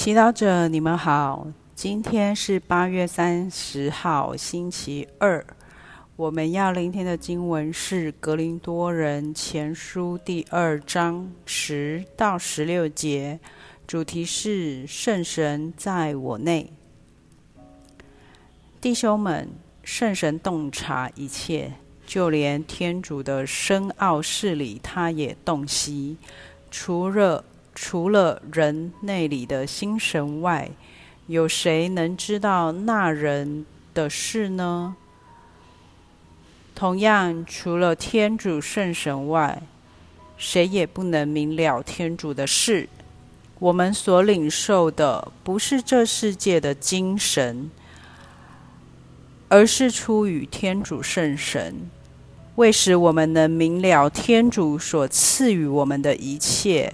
祈祷者，你们好。今天是八月三十号，星期二。我们要聆听的经文是《格林多人前书》第二章十到十六节，主题是“圣神在我内”。弟兄们，圣神洞察一切，就连天主的深奥事理，他也洞悉。除了除了人内里的心神外，有谁能知道那人的事呢？同样，除了天主圣神外，谁也不能明了天主的事。我们所领受的不是这世界的精神，而是出于天主圣神，为使我们能明了天主所赐予我们的一切。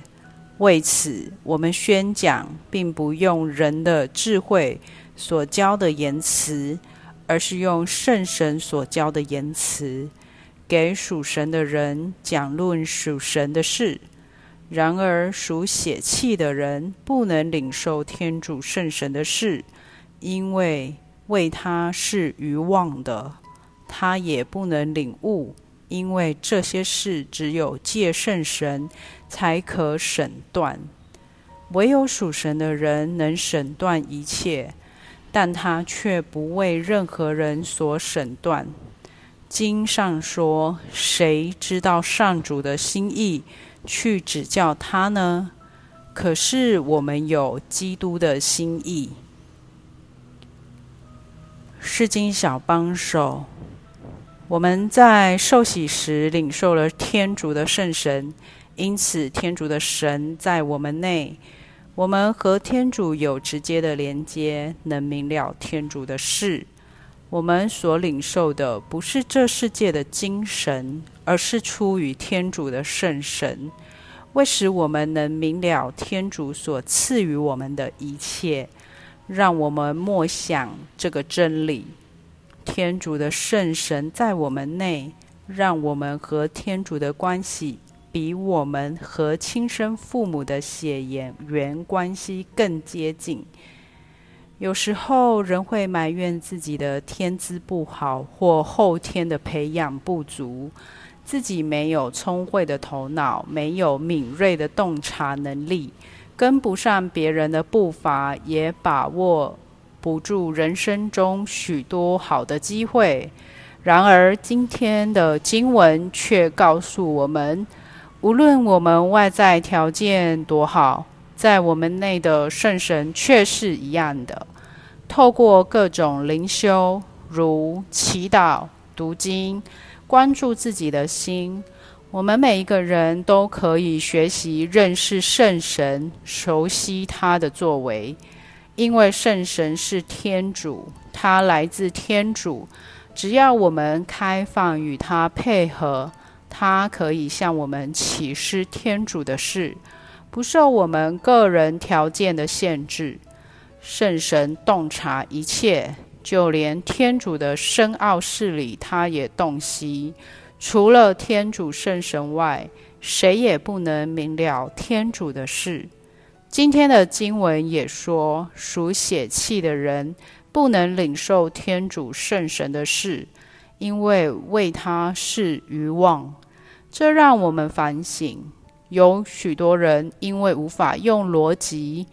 为此，我们宣讲，并不用人的智慧所教的言辞，而是用圣神所教的言辞，给属神的人讲论属神的事。然而，属血气的人不能领受天主圣神的事，因为为他是愚妄的；他也不能领悟。因为这些事只有借圣神才可审断，唯有属神的人能审断一切，但他却不为任何人所审断。经上说：“谁知道上主的心意，去指教他呢？”可是我们有基督的心意。诗经小帮手。我们在受洗时领受了天主的圣神，因此天主的神在我们内，我们和天主有直接的连接，能明了天主的事。我们所领受的不是这世界的精神，而是出于天主的圣神，为使我们能明了天主所赐予我们的一切。让我们默想这个真理。天主的圣神在我们内，让我们和天主的关系比我们和亲生父母的血缘关系更接近。有时候人会埋怨自己的天资不好，或后天的培养不足，自己没有聪慧的头脑，没有敏锐的洞察能力，跟不上别人的步伐，也把握。补助人生中许多好的机会，然而今天的经文却告诉我们：无论我们外在条件多好，在我们内的圣神却是一样的。透过各种灵修，如祈祷、读经、关注自己的心，我们每一个人都可以学习认识圣神，熟悉他的作为。因为圣神是天主，他来自天主。只要我们开放与他配合，他可以向我们启示天主的事，不受我们个人条件的限制。圣神洞察一切，就连天主的深奥事理，他也洞悉。除了天主圣神外，谁也不能明了天主的事。今天的经文也说，属血气的人不能领受天主圣神的事，因为为他是愚妄。这让我们反省：有许多人因为无法用逻辑、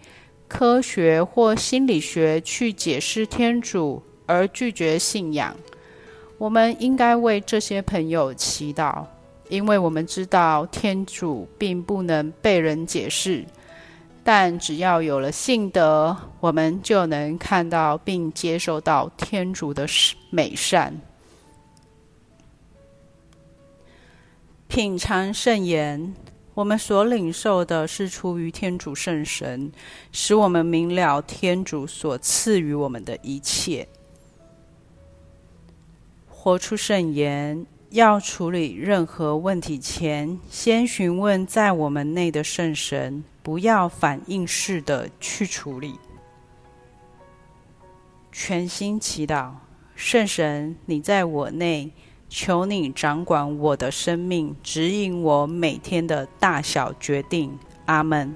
科学或心理学去解释天主而拒绝信仰。我们应该为这些朋友祈祷，因为我们知道天主并不能被人解释。但只要有了信德，我们就能看到并接受到天主的美善。品尝圣言，我们所领受的是出于天主圣神，使我们明了天主所赐予我们的一切。活出圣言。要处理任何问题前，先询问在我们内的圣神，不要反应式的去处理。全心祈祷，圣神，你在我内，求你掌管我的生命，指引我每天的大小决定。阿门。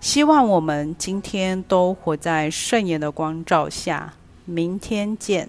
希望我们今天都活在圣言的光照下。明天见。